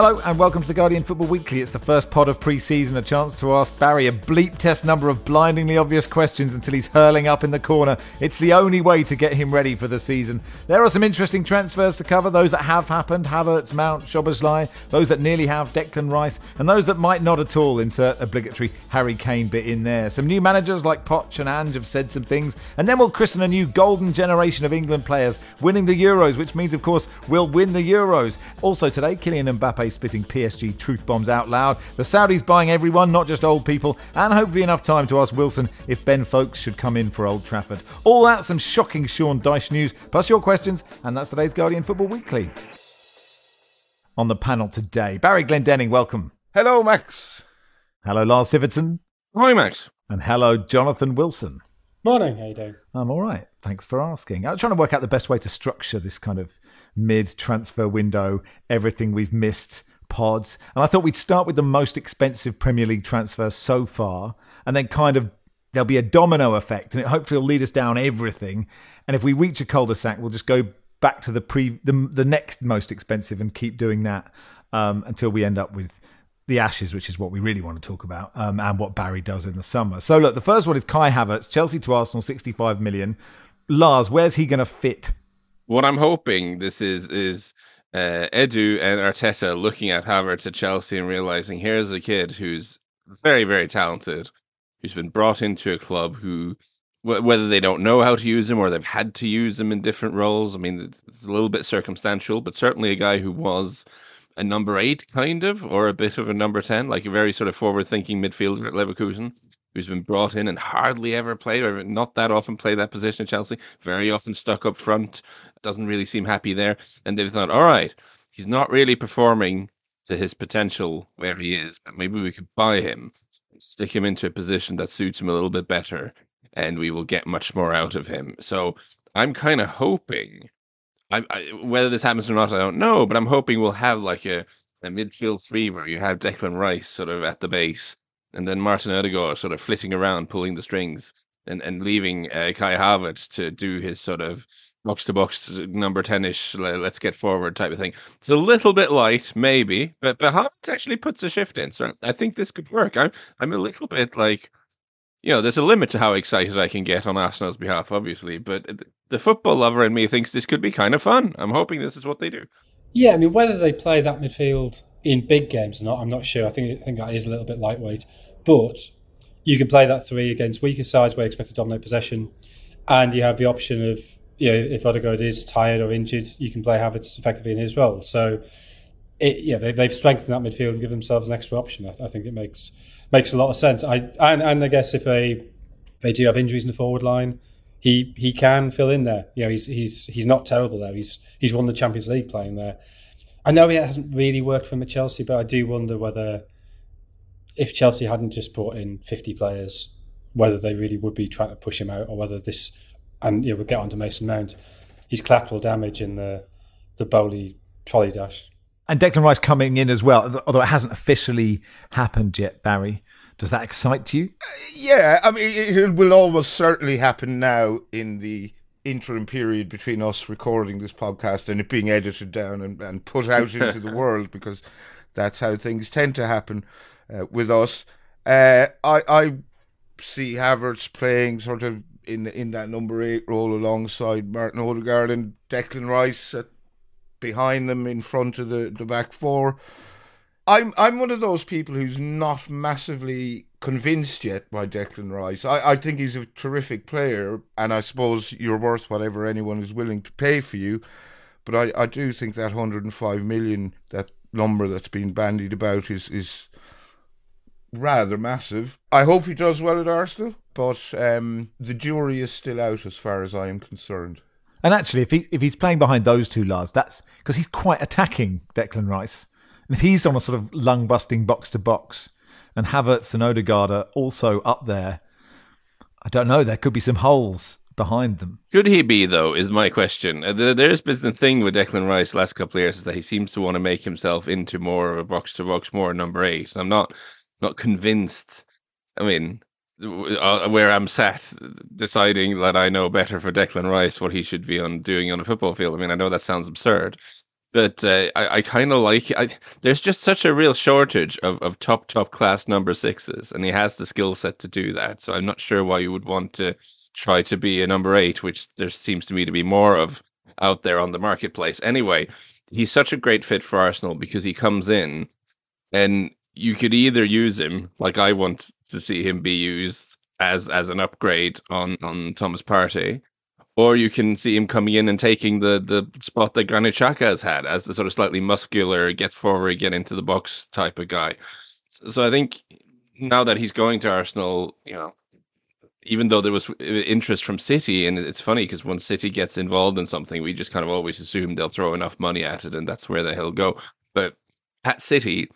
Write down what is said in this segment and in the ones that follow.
Hello and welcome to the Guardian Football Weekly. It's the first pod of pre-season, a chance to ask Barry a bleep test number of blindingly obvious questions until he's hurling up in the corner. It's the only way to get him ready for the season. There are some interesting transfers to cover, those that have happened, Havertz, Mount, Szoboszlai, those that nearly have, Declan Rice, and those that might not at all, insert obligatory Harry Kane bit in there. Some new managers like Poch and Ange have said some things, and then we'll christen a new golden generation of England players winning the Euros, which means, of course, we'll win the Euros. Also today, Kylian Mbappe spitting PSG truth bombs out loud. The Saudis buying everyone, not just old people, and hopefully enough time to ask Wilson if Ben Foakes should come in for Old Trafford. All that, some shocking Sean Dyche news, plus your questions, and that's today's Guardian Football Weekly. On the panel today, Barry Glendenning, welcome. Hello, Max. Hello, Lars Sivertsen. Hi, Max. And hello, Jonathan Wilson. Morning, how you doing? I'm all right. Thanks for asking. I'm trying to work out the best way to structure this kind of mid transfer window, everything we've missed pods. And I thought we'd start with the most expensive Premier League transfer so far, and then kind of there'll be a domino effect, and it hopefully will lead us down everything. And if we reach a cul-de-sac, we'll just go back to the pre the, the next most expensive and keep doing that um, until we end up with the Ashes, which is what we really want to talk about, um, and what Barry does in the summer. So look, the first one is Kai Havertz, Chelsea to Arsenal, 65 million. Lars, where's he going to fit? What I'm hoping this is is uh, Edu and Arteta looking at Havertz at Chelsea and realizing here's a kid who's very, very talented, who's been brought into a club who, whether they don't know how to use him or they've had to use him in different roles. I mean, it's a little bit circumstantial, but certainly a guy who was a number eight, kind of, or a bit of a number 10, like a very sort of forward thinking midfielder at Leverkusen who's been brought in and hardly ever played, or not that often played that position at Chelsea. Very often stuck up front, doesn't really seem happy there. And they've thought, all right, he's not really performing to his potential where he is, but maybe we could buy him, and stick him into a position that suits him a little bit better, and we will get much more out of him. So I'm kind of hoping. I, I, whether this happens or not, I don't know, but I'm hoping we'll have like a, a midfield three where you have Declan Rice sort of at the base and then Martin Odegaard sort of flitting around, pulling the strings, and, and leaving uh, Kai Havertz to do his sort of box to box number 10 ish, let's get forward type of thing. It's a little bit light, maybe, but, but Havertz actually puts a shift in. So I think this could work. I'm, I'm a little bit like, you know, there's a limit to how excited I can get on Arsenal's behalf, obviously, but the football lover in me thinks this could be kind of fun. I'm hoping this is what they do. Yeah, I mean, whether they play that midfield in big games or not, I'm not sure. I think I think that is a little bit lightweight, but you can play that three against weaker sides where you expect to dominate possession, and you have the option of you know if Odegaard is tired or injured, you can play Havertz effectively in his role. So, it, yeah, they, have strengthened that midfield and give themselves an extra option. I, I, think it makes makes a lot of sense. I and, and I guess if they they do have injuries in the forward line, he he can fill in there. You know, he's he's he's not terrible there. He's he's won the Champions League playing there. I know it hasn't really worked for him at Chelsea, but I do wonder whether if Chelsea hadn't just brought in 50 players, whether they really would be trying to push him out or whether this, and you know, we'll get on to Mason Mount, his collateral damage in the, the Boehly trolley dash. And Declan Rice coming in as well, although it hasn't officially happened yet, Barry. Does that excite you? Uh, yeah, I mean, it will almost certainly happen now in the interim period between us recording this podcast and it being edited down and, and put out into the world because that's how things tend to happen uh, with us. Uh, I I see Havertz playing sort of in in that number eight role alongside Martin Odegaard and Declan Rice at, behind them in front of the, the back four. I'm I'm one of those people who's not massively convinced yet by Declan Rice. I, I think he's a terrific player, and I suppose you're worth whatever anyone is willing to pay for you. But I, I do think that 105 million, that number that's been bandied about, is is rather massive. I hope he does well at Arsenal, but um, the jury is still out as far as I am concerned. And actually, if he if he's playing behind those two Lars, that's because he's quite attacking Declan Rice. And if he's on a sort of lung busting box to box, and Havertz and Odegaard are also up there, I don't know. There could be some holes behind them. Should he be though? Is my question. Uh, there's been the thing with Declan Rice the last couple of years is that he seems to want to make himself into more of a box to box, more number eight. I'm not not convinced. I mean, uh, where I'm sat deciding that I know better for Declan Rice what he should be on doing on a football field. I mean, I know that sounds absurd, but uh, I, I kind of like I, there's just such a real shortage of, of top top class number sixes, and he has the skill set to do that. So I'm not sure why you would want to try to be a number eight, which there seems to me to be more of out there on the marketplace. Anyway, he's such a great fit for Arsenal because he comes in and you could either use him like I want to see him be used as as an upgrade on on Thomas Partey, or you can see him coming in and taking the the spot that Granit Xhaka has had as the sort of slightly muscular, get forward, get into the box type of guy. So I think now that he's going to Arsenal, you know, even though there was interest from City, and it's funny because when City gets involved in something, we just kind of always assume they'll throw enough money at it, and that's where the hell go. But at City,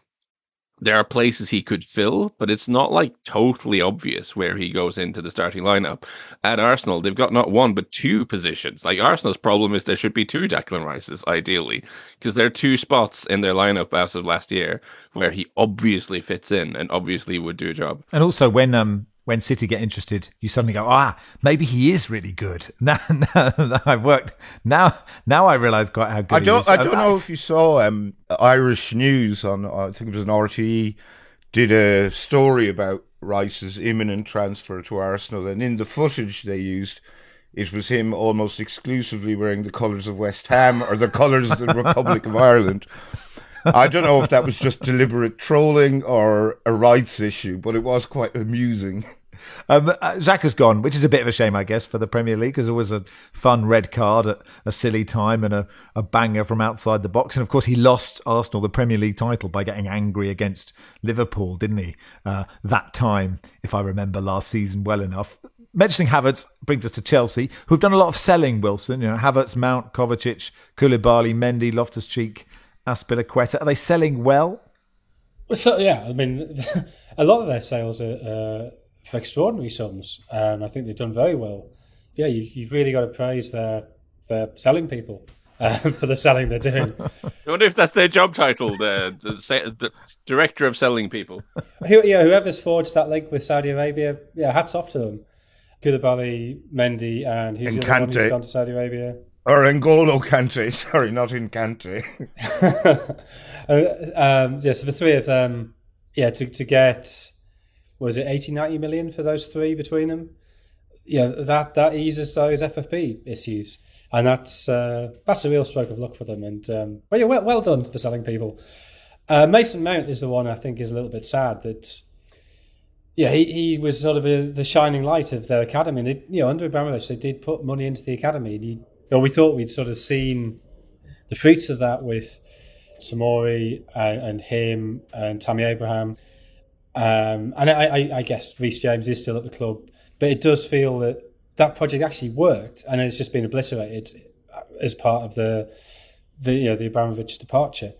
there are places he could fill, but it's not like totally obvious where he goes into the starting lineup. At Arsenal, they've got not one but two positions. Like Arsenal's problem is there should be two Declan Rices, ideally, because there are two spots in their lineup as of last year where he obviously fits in and obviously would do a job. And also when um when City get interested, you suddenly go, ah, maybe he is really good. Now, now, I've worked. Now, now I realise quite how good. I don't. I don't know if you saw um, Irish News on. I think it was an RTE did a story about Rice's imminent transfer to Arsenal, and in the footage they used, it was him almost exclusively wearing the colours of West Ham or the colours of the Republic of Ireland. I don't know if that was just deliberate trolling or a rights issue, but it was quite amusing. Um, uh, has gone, which is a bit of a shame, I guess, for the Premier League, because it was a fun red card at a silly time and a, a banger from outside the box. And of course, he lost Arsenal the Premier League title by getting angry against Liverpool, didn't he? Uh, that time, if I remember last season well enough. Mentioning Havertz brings us to Chelsea, who've done a lot of selling, Wilson. You know, Havertz, Mount, Kovacic, Koulibaly, Mendy, Loftus Cheek, Azpilicueta. Are they selling well? So yeah, I mean, a lot of their sales are uh, for extraordinary sums, and I think they've done very well. Yeah, you, have really got to praise their their selling people uh, for the selling they're doing. I wonder if that's their job title, the, the, the director of selling people. Who, yeah, whoever's forged that link with Saudi Arabia, yeah, hats off to them. Koulibaly, Mendy, and who's and the one who's gone to Saudi Arabia? Or N'Golo Kante, sorry, not in Kante. uh, um, yeah, so the three of them, yeah, to, to get, was it 80, 90 million for those three between them? Yeah, that, that eases those FFP issues. And that's uh, that's a real stroke of luck for them. And um, well, yeah, well, well done for selling people. Uh, Mason Mount is the one I think is a little bit sad that yeah, he, he was sort of a, the shining light of their academy. And you know, under Abramovich, they did put money into the academy. And he know, we thought we'd sort of seen the fruits of that with Tomori and, and him and Tammy Abraham. Um, and I, I, I guess Reece James is still at the club, but it does feel that that project actually worked and it's just been obliterated as part of the, the you know the Abramovich departure.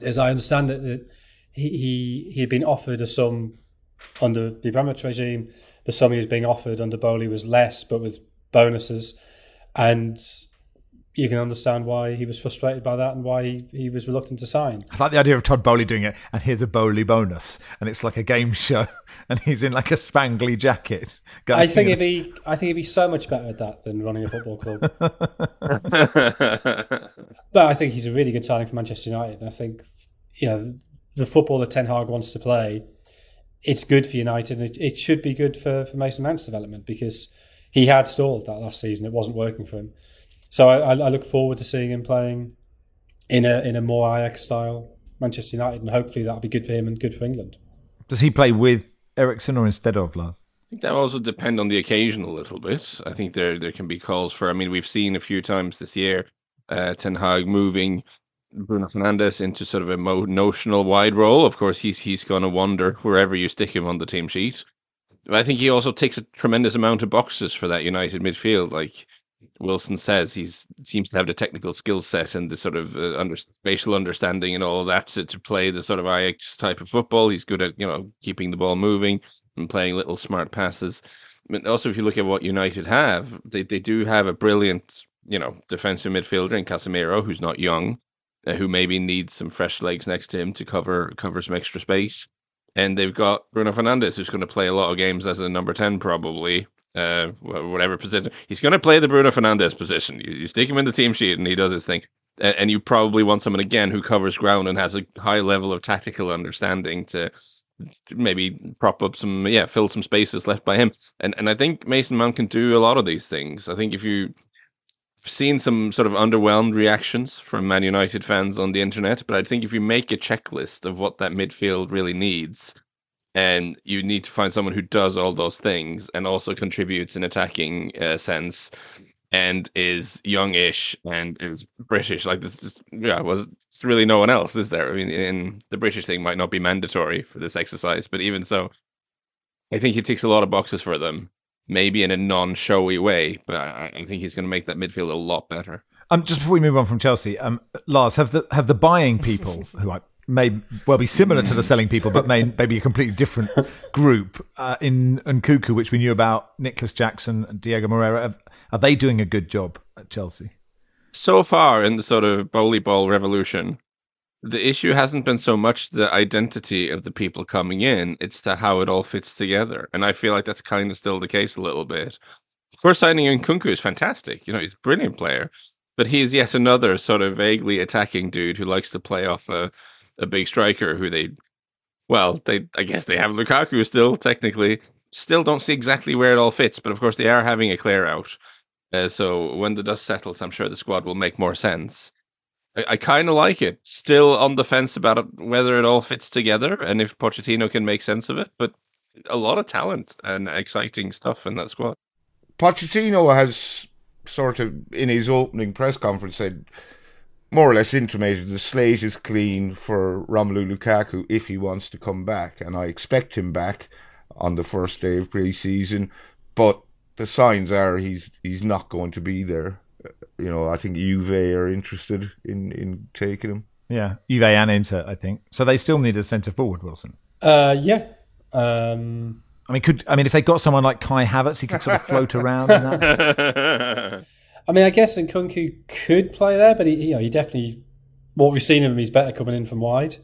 As I understand it, that he, he he had been offered a sum under the Abramovich regime. The sum he was being offered under Boehly was less, but with bonuses and you can understand why he was frustrated by that and why he, he was reluctant to sign. I like the idea of Todd Boehly doing it, and here's a Bowley bonus, and it's like a game show, and he's in like a spangly jacket. I think it'd be, I think he'd be so much better at that than running a football club. but I think he's a really good signing for Manchester United. I think, you know, the football that Ten Hag wants to play, it's good for United, and it, it should be good for, for Mason Mount's development because he had stalled that last season. It wasn't working for him. So I, I look forward to seeing him playing in a in a more Ajax style Manchester United, and hopefully that'll be good for him and good for England. Does he play with Eriksen or instead of Lars? I think that also depend on the occasion a little bit. I think there there can be calls for. I mean, we've seen a few times this year uh, Ten Hag moving Bruno Fernandes into sort of a mo- notional wide role. Of course, he's he's going to wander wherever you stick him on the team sheet. I think he also takes a tremendous amount of boxes for that United midfield. Like Wilson says, he seems to have the technical skill set and the sort of uh, under, spatial understanding and all that to, to play the sort of Ajax type of football. He's good at you know keeping the ball moving and playing little smart passes. But also, if you look at what United have, they they do have a brilliant, you know, defensive midfielder in Casemiro, who's not young, uh, who maybe needs some fresh legs next to him to cover cover some extra space. And they've got Bruno Fernandes, who's going to play a lot of games as a number ten, probably, uh, whatever position. He's going to play the Bruno Fernandes position. You, you stick him in the team sheet, and he does his thing. And, and you probably want someone again who covers ground and has a high level of tactical understanding to maybe prop up some yeah fill some spaces left by him and and i think mason mount can do a lot of these things i think if you seen some sort of underwhelmed reactions from man united fans on the internet but i think if you make a checklist of what that midfield really needs and you need to find someone who does all those things and also contributes in attacking uh, sense and is youngish and is British. Like this, just, yeah, was it's really no one else, is there? I mean, in the British thing might not be mandatory for this exercise, but even so, I think he ticks a lot of boxes for them. Maybe in a non-showy way, but I, I think he's going to make that midfield a lot better. Um, just before we move on from Chelsea, um, Lars, have the have the buying people who I may well be similar to the selling people, but may maybe a completely different group uh, in Nkunku, which we knew about Nicolas Jackson and Diego Moreira. Are, are, they doing a good job at Chelsea? So far in the sort of Boehly ball revolution, the issue hasn't been so much the identity of the people coming in; it's the how it all fits together. And I feel like that's kind of still the case a little bit. Of course, signing Nkunku is fantastic. You know, he's a brilliant player, but he's yet another sort of vaguely attacking dude who likes to play off a a big striker who they, well, they I guess they have Lukaku still technically. Still don't see exactly where it all fits, but of course they are having a clear out. Uh, so when the dust settles, I'm sure the squad will make more sense. I, I kind of like it. Still on the fence about it, whether it all fits together and if Pochettino can make sense of it, but a lot of talent and exciting stuff in that squad. Pochettino has sort of in his opening press conference said more or less intimated the slate is clean for Romelu Lukaku if he wants to come back, and I expect him back on the first day of pre-season. But the signs are he's he's not going to be there. You know, I think Juve are interested in in taking him. Yeah, Juve and Inter, I think. So they still need a centre forward, Wilson. Uh, yeah. Um... I mean, could I mean if they got someone like Kai Havertz, he could sort of float around in that. I mean, I guess Nkunku could play there, but he, you know, he definitely what we've seen of him, he's better coming in from wide,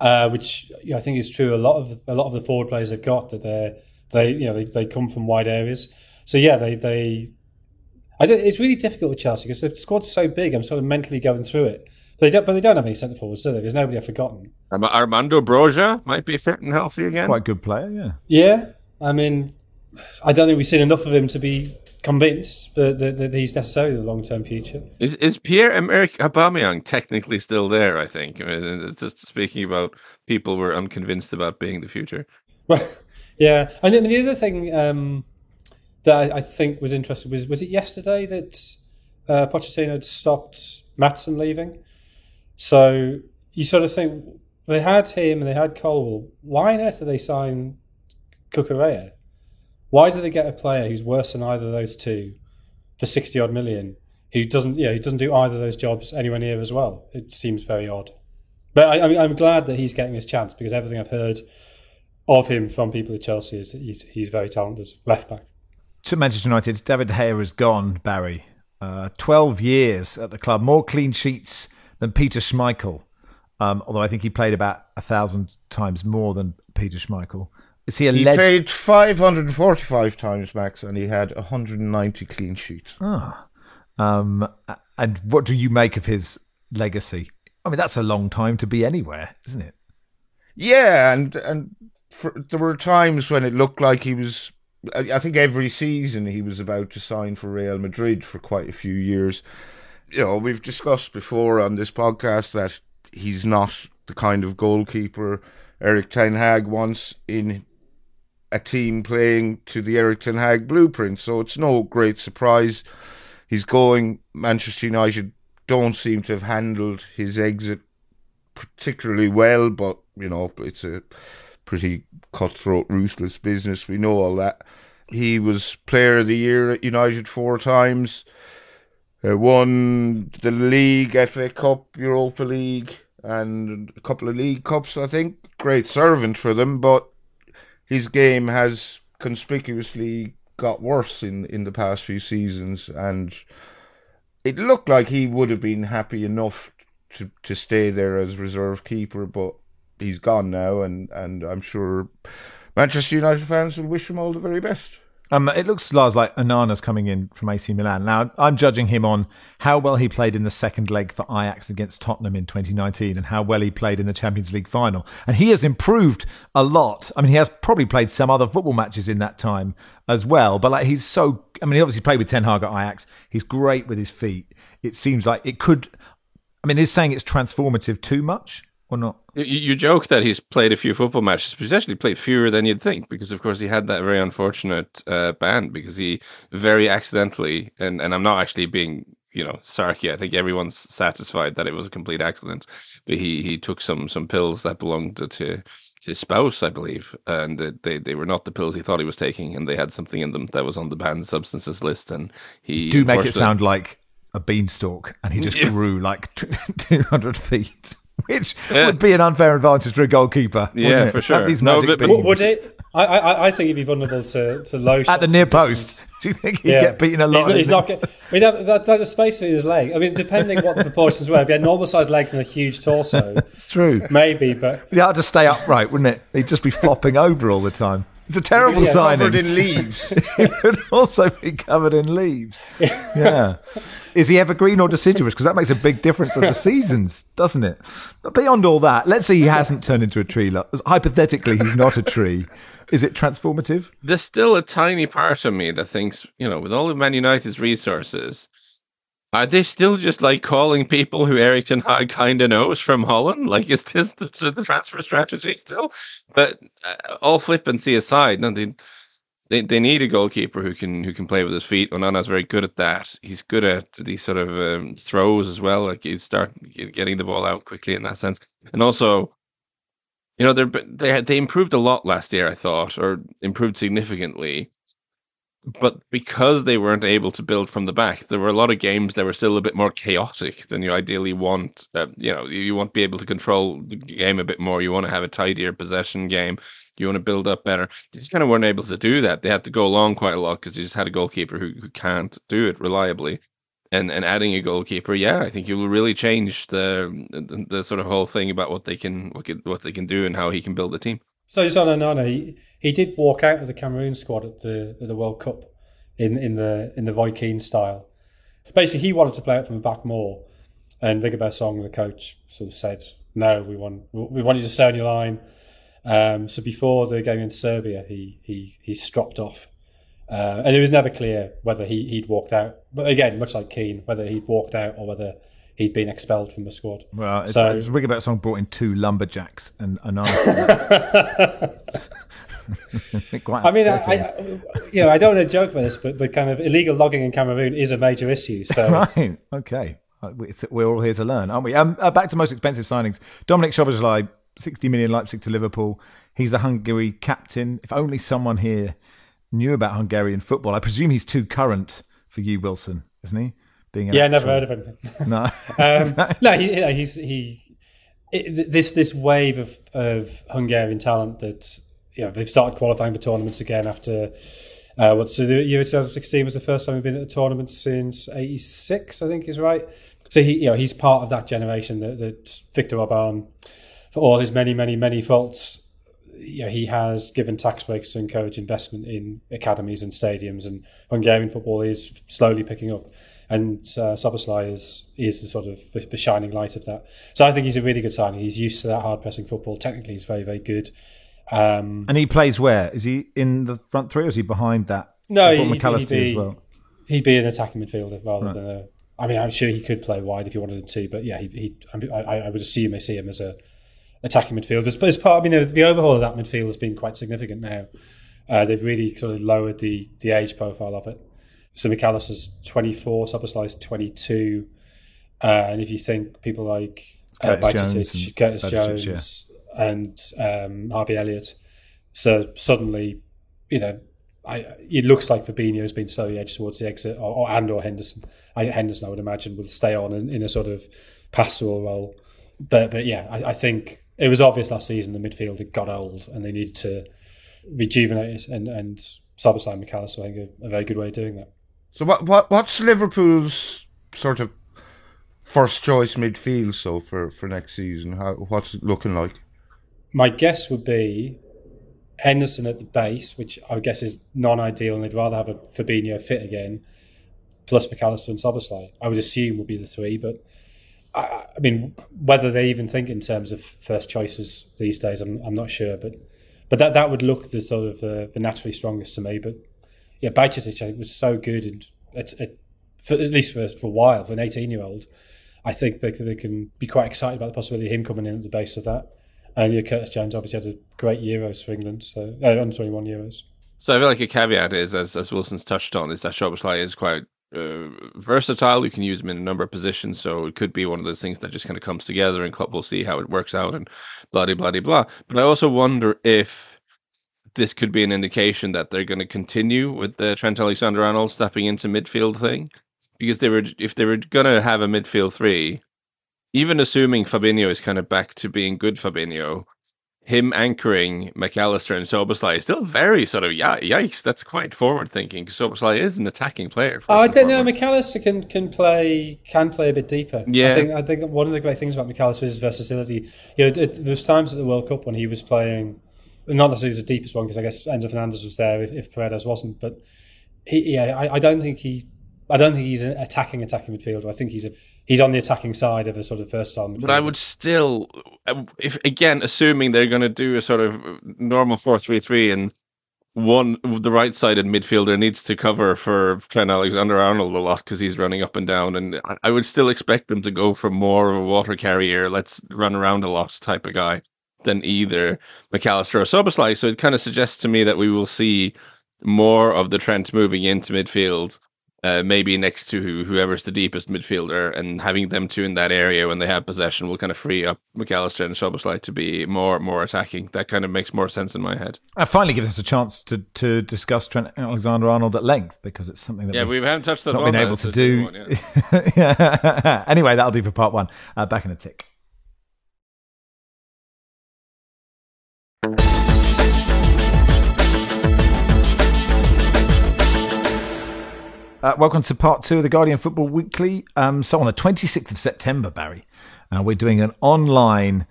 uh, which you know, I think is true. A lot of a lot of the forward players have got that they they you know they, they come from wide areas. So yeah, they they. I don't, it's really difficult with Chelsea because the squad's so big. I'm sort of mentally going through it. They don't, but they don't have any centre forwards, do they? There's nobody I've forgotten. Armando Broja might be fit and healthy again. Quite a good player, yeah. Yeah, I mean, I don't think we've seen enough of him to be convinced that, that, that he's necessarily the long term future. Is is Pierre Emerick Aubameyang technically still there? I think. I mean, just speaking about people who were unconvinced about being the future. Well, yeah, and then the other thing um, that I, think was interesting was was it yesterday that uh, Pochettino had stopped Maatsen leaving. So you sort of think they had him and they had Colwill. Why on earth did they sign Cucurella? Why do they get a player who's worse than either of those two for sixty odd million, who doesn't, you know, he doesn't do either of those jobs anywhere near as well? It seems very odd. But I, I mean, I'm glad that he's getting his chance because everything I've heard of him from people at Chelsea is that he's, he's very talented left back. To Manchester United, David Gea has gone. Barry, uh, twelve years at the club, more clean sheets than Peter Schmeichel. Um, although I think he played about a thousand times more than Peter Schmeichel. Is he a he leg- played 545 times, Max, and he had 190 clean sheets. Ah. Um, and what do you make of his legacy? I mean, that's a long time to be anywhere, isn't it? Yeah, and and for, there were times when it looked like he was. I think every season he was about to sign for Real Madrid for quite a few years. You know, we've discussed before on this podcast that he's not the kind of goalkeeper Erik Ten Hag wants in a team playing to the Erik Ten Hag blueprint. So it's no great surprise he's going. Manchester United don't seem to have handled his exit particularly well, but you know it's a pretty cutthroat, ruthless business. We know all that. He was Player of the Year at United four times. Uh, won the league, FA Cup, Europa League, and a couple of league cups. I think great servant for them, but his game has conspicuously got worse in in the past few seasons, and it looked like he would have been happy enough to to stay there as reserve keeper, but he's gone now, and and I'm sure Manchester United fans will wish him all the very best. Um, it looks Lars like Onana's coming in from AC Milan. Now, I'm judging him on how well he played in the second leg for Ajax against Tottenham in 2019 and how well he played in the Champions League final. And he has improved a lot. I mean, he has probably played some other football matches in that time as well, but like he's so, I mean, he obviously played with Ten Hag at Ajax. He's great with his feet. It seems like it could, I mean, is saying it's transformative too much or not? You, you joke that he's played a few football matches, but he's actually played fewer than you'd think because, of course, he had that very unfortunate uh, ban because he very accidentally, and, and I'm not actually being, you know, sarky. I think everyone's satisfied that it was a complete accident, but he, he took some, some pills that belonged to, to his spouse, I believe, and they, they were not the pills he thought he was taking, and they had something in them that was on the banned substances list, and he do make it sound like a beanstalk, and he just grew like 200 feet which yeah. would be an unfair advantage for a goalkeeper. Yeah, for sure. These no, but, but would it? I, I, I think he'd be vulnerable to, to low shots at the near post. Do you think he'd yeah. get beaten a lot? He's, he's not. Get, I mean, that, that's a space for his leg. I mean, depending what the proportions were, if he had normal sized legs and a huge torso, it's true. Maybe, but yeah, he had to stay upright, wouldn't it? He'd just be flopping over all the time. It's a terrible yeah, signing. Covered in leaves. he would also be covered in leaves. Yeah. Is he evergreen or deciduous? Because that makes a big difference of the seasons, doesn't it? But beyond all that, let's say he hasn't turned into a tree. Hypothetically, he's not a tree. Is it transformative? There's still a tiny part of me that thinks, you know, with all of Man United's resources, are they still just like calling people who Erik ten Hag kind of knows from Holland? Like, is this the, the transfer strategy still? But uh, all flippancy aside, no, they, they they need a goalkeeper who can who can play with his feet. Onana's very good at that. He's good at these sort of um, throws as well. Like he's start getting the ball out quickly in that sense, and also. You know, they they improved a lot last year, I thought, or improved significantly but because they weren't able to build from the back, there were a lot of games that were still a bit more chaotic than you ideally want. Uh, you know, you want to be able to control the game a bit more. You want to have a tidier possession game. You want to build up better. They just kind of weren't able to do that. They had to go along quite a lot because you just had a goalkeeper who, who can't do it reliably. And and adding a goalkeeper, yeah, I think you will really change the, the, the sort of whole thing about what they can what, can, what they can do and how he can build a team. So Zona Nana, he, he did walk out of the Cameroon squad at the at the World Cup in in the in the Roy Keane style. Basically, he wanted to play it from the back more, and Rigobert Song, the coach, sort of said, "No, we want we want you to stay on your line." Um, so before the game in Serbia, he he he stropped off, uh, and it was never clear whether he he'd walked out. But again, much like Keane, whether he'd walked out or whether he'd been expelled from the squad. Well, it's, so, it's Rigobert Song brought in two lumberjacks and another. I mean, I, I, you know, I don't want to joke about this, but, but kind of illegal logging in Cameroon is a major issue. So right, okay, uh, we're all here to learn, aren't we? Um, uh, back to most expensive signings. Dominik Szoboszlai, sixty million Leipzig to Liverpool. He's the Hungary captain. If only someone here knew about Hungarian football. I presume he's too current for you, Wilson, isn't he? Being yeah, never heard of him. No, um, no, he, he's he. It, this this wave of, of Hungarian talent that you know, they've started qualifying for tournaments again after uh, what? So the year 2016 was the first time we've been at a tournament since '86, I think is right. So he, you know, he's part of that generation that, that Viktor Orban, for all his many, many, many faults, you know, he has given tax breaks to encourage investment in academies and stadiums, and Hungarian football is slowly picking up. And uh, Szoboszlai is is the sort of the, the shining light of that. So I think he's a really good signing. He's used to that hard pressing football. Technically, he's very, very good. Um, and he plays where? Is he in the front three or is he behind that? No, he, would be, well? he'd be an attacking midfielder rather right. than a. I mean, I'm sure he could play wide if you wanted him to, but yeah, he, he I, I, would assume they see him as a attacking midfielder. But as part, I mean, the overhaul of that midfield has been quite significant now. Uh, they've really sort of lowered the the age profile of it. So Mac Allister's 24, Szoboszlai's 22, uh, and if you think people like uh, Curtis Jones, Curtis Jones, and um, Harvey Elliott. So suddenly, you know, I, it looks like Fabinho has been slowly edged towards the exit, or, or and or Henderson. I, Henderson, I would imagine, will stay on in, in a sort of pastoral role. But but yeah, I, I, think it was obvious last season the midfield had got old and they needed to rejuvenate it and and Szoboszlai and Mac Allister, I think, are a very good way of doing that. So what what what's Liverpool's sort of first choice midfield so for, for next season? How what's it looking like? My guess would be Henderson at the base, which I guess is non-ideal, and they'd rather have a Fabinho fit again, plus Mac Allister and Szoboszlai. I would assume would be the three, but I, I, mean, whether they even think in terms of first choices these days, I'm, I'm not sure, but but that that would look the sort of uh, the naturally strongest to me. But yeah, Bajcetic think was so good, and for, at least for, for a while for an 18 year old. I think they, they can be quite excited about the possibility of him coming in at the base of that. And yeah, Curtis Jones obviously had a great Euros for England, so uh, under 21 Euros. So I feel like a caveat is, as as Wilson's touched on, is that Szoboszlai is quite uh, versatile. You can use him in a number of positions, so it could be one of those things that just kind of comes together, and club will see how it works out, and blah blah blah blah. But I also wonder if this could be an indication that they're going to continue with the Trent Alexander-Arnold stepping into midfield thing, because they were if they were going to have a midfield three, even assuming Fabinho is kind of back to being good Fabinho, him anchoring Mac Allister and Szoboszlai is still very sort of yikes. That's quite forward thinking. Szoboszlai is an attacking player. Oh, I don't know. Mac Allister can can play can play a bit deeper. Yeah, I think I think one of the great things about Mac Allister is his versatility. You know, it, there's times at the World Cup when he was playing, not necessarily the deepest one because I guess Enzo Fernandez was there if, if Paredes wasn't, but he, yeah, I, I don't think he I don't think he's an attacking attacking midfielder. I think he's a he's on the attacking side of a sort of versatile midfielder. But I would still, um, if again, assuming they're going to do a sort of normal four three three and one the right sided midfielder needs to cover for Trent Alexander Arnold a lot because he's running up and down, and I would still expect them to go for more of a water carrier, let's run around a lot type of guy than either Mac Allister or Szoboszlai. So it kind of suggests to me that we will see more of the Trent moving into midfield uh, maybe next to whoever's the deepest midfielder, and having them two in that area when they have possession will kind of free up Mac Allister and Szoboszlai to be more more attacking. That kind of makes more sense in my head. And finally, gives us a chance to to discuss Trent Alexander Arnold at length because it's something that yeah we, we haven't touched that not been able to do. One, yeah. yeah. anyway, that'll do for part one. Uh, back in a tick. Uh, welcome to part two of the Guardian Football Weekly. Um, so, on the 26th of September, Barry, uh, we're doing an online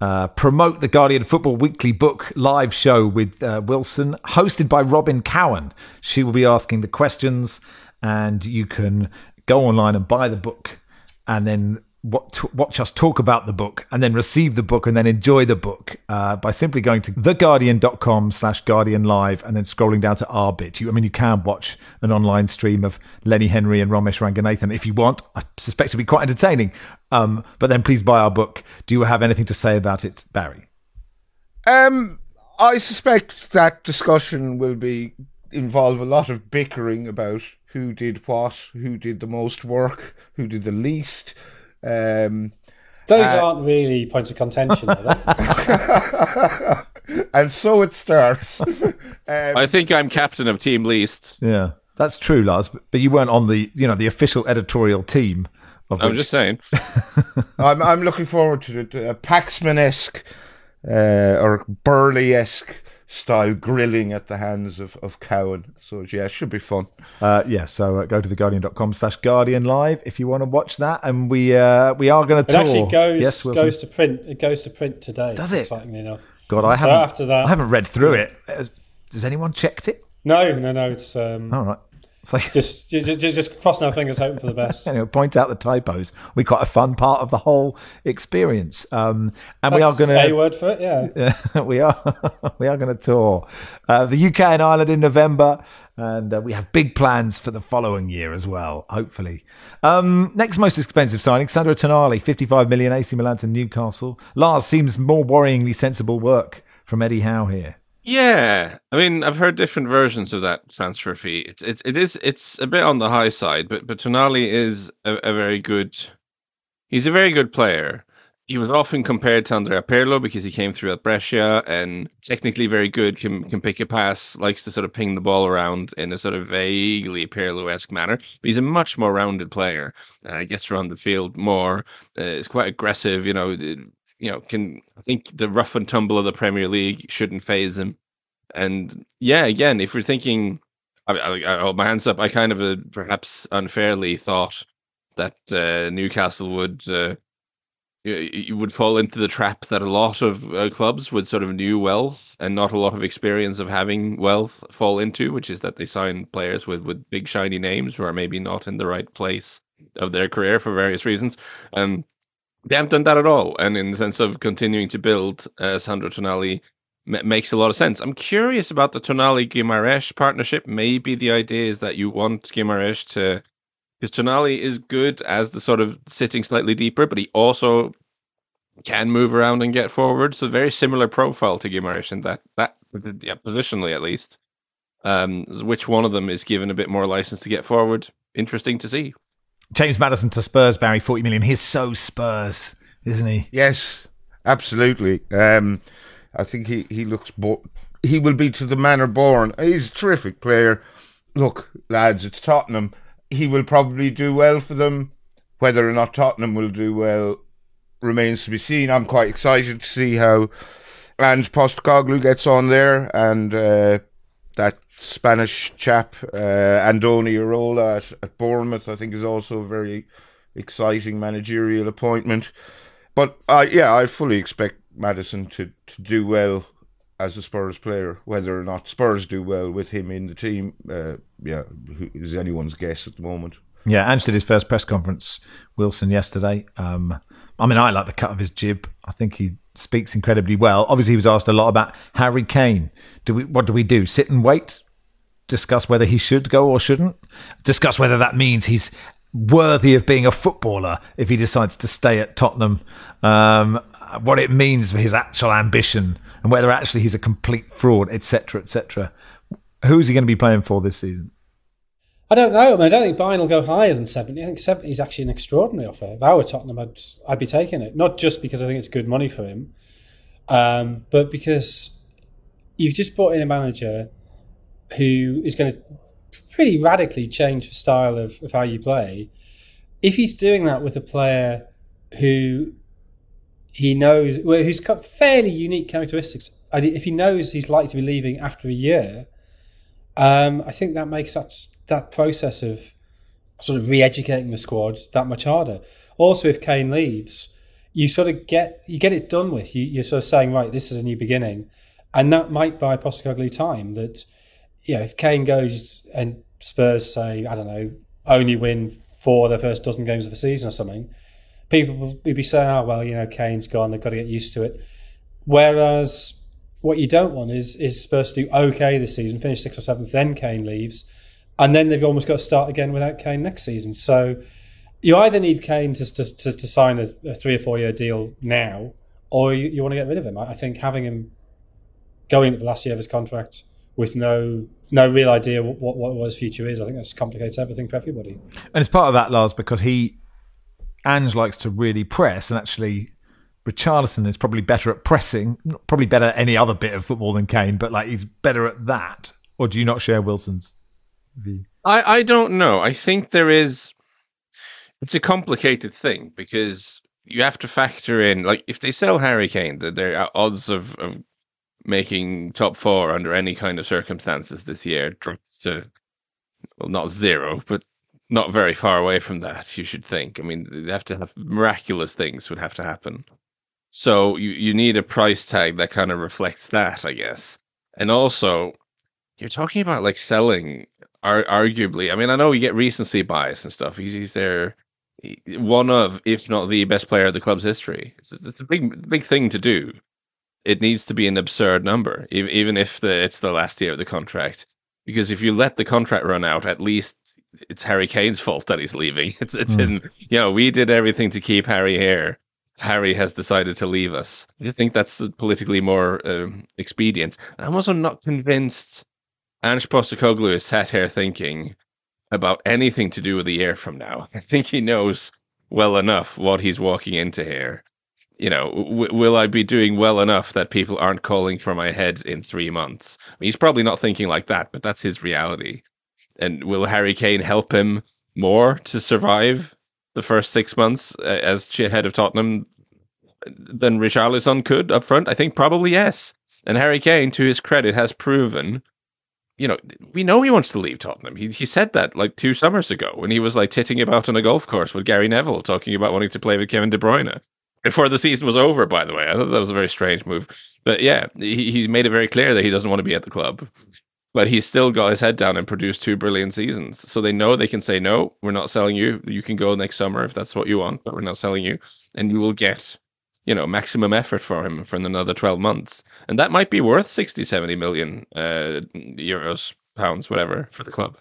uh, promote the Guardian Football Weekly book live show with uh, Wilson, hosted by Robyn Cowen. She will be asking the questions, and you can go online and buy the book and then watch us talk about the book and then receive the book and then enjoy the book uh, by simply going to theguardian.com slash guardian live and then scrolling down to our bit. You, I mean, you can watch an online stream of Lenny Henry and Romesh Ranganathan if you want. I suspect it'll be quite entertaining. Um, but then please buy our book. Do you have anything to say about it, Barry? Um, I suspect that discussion will be involve a lot of bickering about who did what, who did the most work, who did the least um, Those uh, aren't really points of contention, and so it starts. um, I think I'm captain of Team Least. Yeah, that's true, Lars. But you weren't on the you know the official editorial team. I'm which... just saying. I'm I'm looking forward to it. A Paxman esque uh, or Burley esque style grilling at the hands of, of Cowen. So yeah, it should be fun. Uh, yeah, so uh, go to theguardian.com slash Guardian Live if you want to watch that. And we uh, we are going to tour. It actually goes, yes, goes to print. It goes to print today. Does it? Excitingly enough. God, I so haven't, after that, I haven't read through it. Has anyone checked it? No, no, no. It's um, all right. It's like just just, just crossing our fingers, hoping for the best. anyway, point out the typos. We quite a fun part of the whole experience. Um, and That's we are going to a word for it. Yeah, we are we are going to tour uh, the UK and Ireland in November, and uh, we have big plans for the following year as well. Hopefully, um, next most expensive signing: Sandro Tonali, fifty-five million AC Milan to Newcastle. Lars seems more worryingly sensible work from Eddie Howe here. Yeah, I mean, I've heard different versions of that transfer fee. It's it's it is it's a bit on the high side, but but Tonali is a, a very good. He's a very good player. He was often compared to Andrea Pirlo because he came through at Brescia and technically very good, can can pick a pass, likes to sort of ping the ball around in a sort of vaguely Pirlo-esque manner. But he's a much more rounded player. Uh, gets around the field more. Uh, is quite aggressive. You know, you know, can I think the rough and tumble of the Premier League shouldn't phase him. and yeah, again, if we're thinking, I, I, I hold my hands up. I kind of uh, perhaps unfairly thought that uh, Newcastle would uh, you would fall into the trap that a lot of uh, clubs with sort of new wealth and not a lot of experience of having wealth fall into, which is that they sign players with, with big shiny names who are maybe not in the right place of their career for various reasons. Um, they haven't done that at all. And in the sense of continuing to build, uh, Sandro Tonali m- makes a lot of sense. I'm curious about the Tonali Guimaraes partnership. Maybe the idea is that you want Guimaraes to because Tonali is good as the sort of sitting slightly deeper, but he also can move around and get forward. So very similar profile to Guimaraes in that that yeah, positionally at least. Um, which one of them is given a bit more license to get forward? Interesting to see. James Maddison to Spurs, Barry, 40 million. He's so Spurs, isn't he? Yes, absolutely. Um, I think he, he looks, bo- he will be to the manner born. He's a terrific player. Look, lads, it's Tottenham he will probably do well for them. Whether or not Tottenham will do well remains to be seen. I'm quite excited to see how Ange Postecoglou gets on there, and uh, that Spanish chap uh, Andoni Iraola at, at Bournemouth, I think, is also a very exciting managerial appointment. But uh, yeah, I fully expect Maddison to, to do well as a Spurs player. Whether or not Spurs do well with him in the team, uh, yeah, is anyone's guess at the moment. Yeah, Ange did his first press conference, Wilson, yesterday. Um, I mean, I like the cut of his jib. I think he speaks incredibly well. Obviously, he was asked a lot about Harry Kane. Do we? What do we do? Sit and wait? Discuss whether he should go or shouldn't? Discuss whether that means he's worthy of being a footballer if he decides to stay at Tottenham. Um, what it means for his actual ambition and whether actually he's a complete fraud, etc., etc. Who's he going to be playing for this season? I don't know. I, mean, I don't think Bayern will go higher than 70. I think 70 is actually an extraordinary offer. If I were Tottenham, I'd, I'd be taking it. Not just because I think it's good money for him, um, but because you've just brought in a manager who is going to pretty radically change the style of, of how you play. If he's doing that with a player who he knows well, who's got fairly unique characteristics. If he knows he's likely to be leaving after a year, um, I think that makes that that process of sort of re-educating the squad that much harder. Also, if Kane leaves, you sort of get you get it done with. You, you're sort of saying, right, this is a new beginning, and that might buy Postecoglou time. That yeah, if Kane goes and Spurs say, I don't know, only win four of their first dozen games of the season or something, people will be saying, "Oh well, you know, Kane's gone; they've got to get used to it." Whereas what you don't want is is Spurs to do okay this season, finish sixth or seventh, then Kane leaves, and then they've almost got to start again without Kane next season. So you either need Kane to to, to, to sign a, a, three or four year deal now, or you, you want to get rid of him. I, I think having him going into the last year of his contract with no no real idea what, what, what his future is, I think that just complicates everything for everybody. And it's part of that, Lars, because he Ange likes to really press, and actually, Richarlison is probably better at pressing, probably better at any other bit of football than Kane, but like he's better at that. Or do you not share Wilson's view? I, I don't know. I think there is. It's a complicated thing because you have to factor in, like, if they sell Harry Kane, that there are odds of, of making top four under any kind of circumstances this year drops to, well, not zero, but not very far away from that, you should think. I mean, they have to have miraculous things would have to happen. So you, you need a price tag that kind of reflects that, I guess. And also, you're talking about like selling, ar- arguably. I mean, I know you get recency bias and stuff. He's, he's there, one of, if not the best player of the club's history. It's, it's a big, big thing to do. It needs to be an absurd number, even if the, it's the last year of the contract. Because if you let the contract run out, at least it's Harry Kane's fault that he's leaving. It's it's mm. in you know we did everything to keep Harry here. Harry has decided to leave us. I just think that's politically more um, expedient. I'm also not convinced Ange Postecoglou is sat here thinking about anything to do with a year from now. I think he knows well enough what he's walking into here. You know, w- will I be doing well enough that people aren't calling for my head in three months? I mean, he's probably not thinking like that, but that's his reality. And will Harry Kane help him more to survive the first six months as head of Tottenham than Richarlison could up front? I think probably yes. And Harry Kane, to his credit, has proven you know, we know he wants to leave Tottenham. He he said that like two summers ago when he was like titting about on a golf course with Gary Neville, talking about wanting to play with Kevin De Bruyne before the season was over. By the way, I thought that was a very strange move. But yeah, he he made it very clear that he doesn't want to be at the club. But he's still got his head down and produced two brilliant seasons. So they know they can say no, we're not selling you. You can go next summer if that's what you want, but we're not selling you, and you will get you know, maximum effort for him for another 12 months. And that might be worth 60, 70 million uh, euros, pounds, whatever, for the club.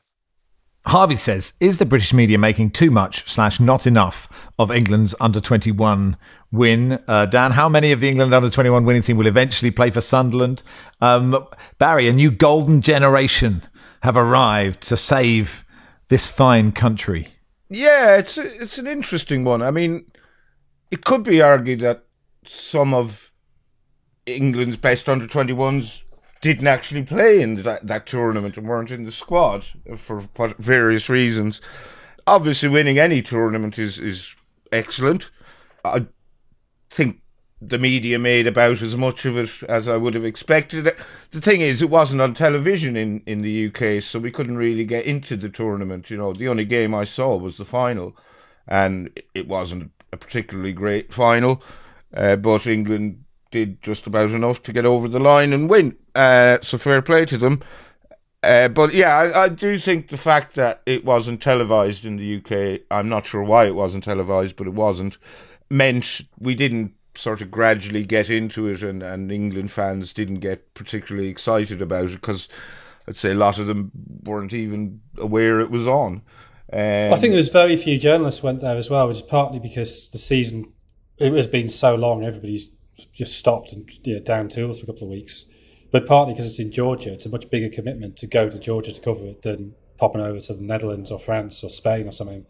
Harvey says, is the British media making too much slash not enough of England's under 21 win? Uh, Dan, how many of the England under 21 winning team will eventually play for Sunderland? Um, Barry, a new golden generation have arrived to save this fine country. Yeah, it's it's an interesting one. I mean, it could be argued that some of England's best under 21s didn't actually play in that, that tournament and weren't in the squad for various reasons. Obviously, winning any tournament is, is excellent. I think the media made about as much of it as I would have expected. The thing is, it wasn't on television in, in the UK, so we couldn't really get into the tournament. You know, the only game I saw was the final, and it wasn't a particularly great final. Uh, but England did just about enough to get over the line and win. Uh, so fair play to them. Uh, but yeah, I, I, do think the fact that it wasn't televised in the UK, I'm not sure why it wasn't televised, but it wasn't, meant we didn't sort of gradually get into it and, and England fans didn't get particularly excited about it because I'd say a lot of them weren't even aware it was on. Um, I think there was very few journalists went there as well, which is partly because the season it has been so long, everybody's just stopped and you know, down tools for a couple of weeks. But partly because it's in Georgia, it's a much bigger commitment to go to Georgia to cover it than popping over to the Netherlands or France or Spain or something.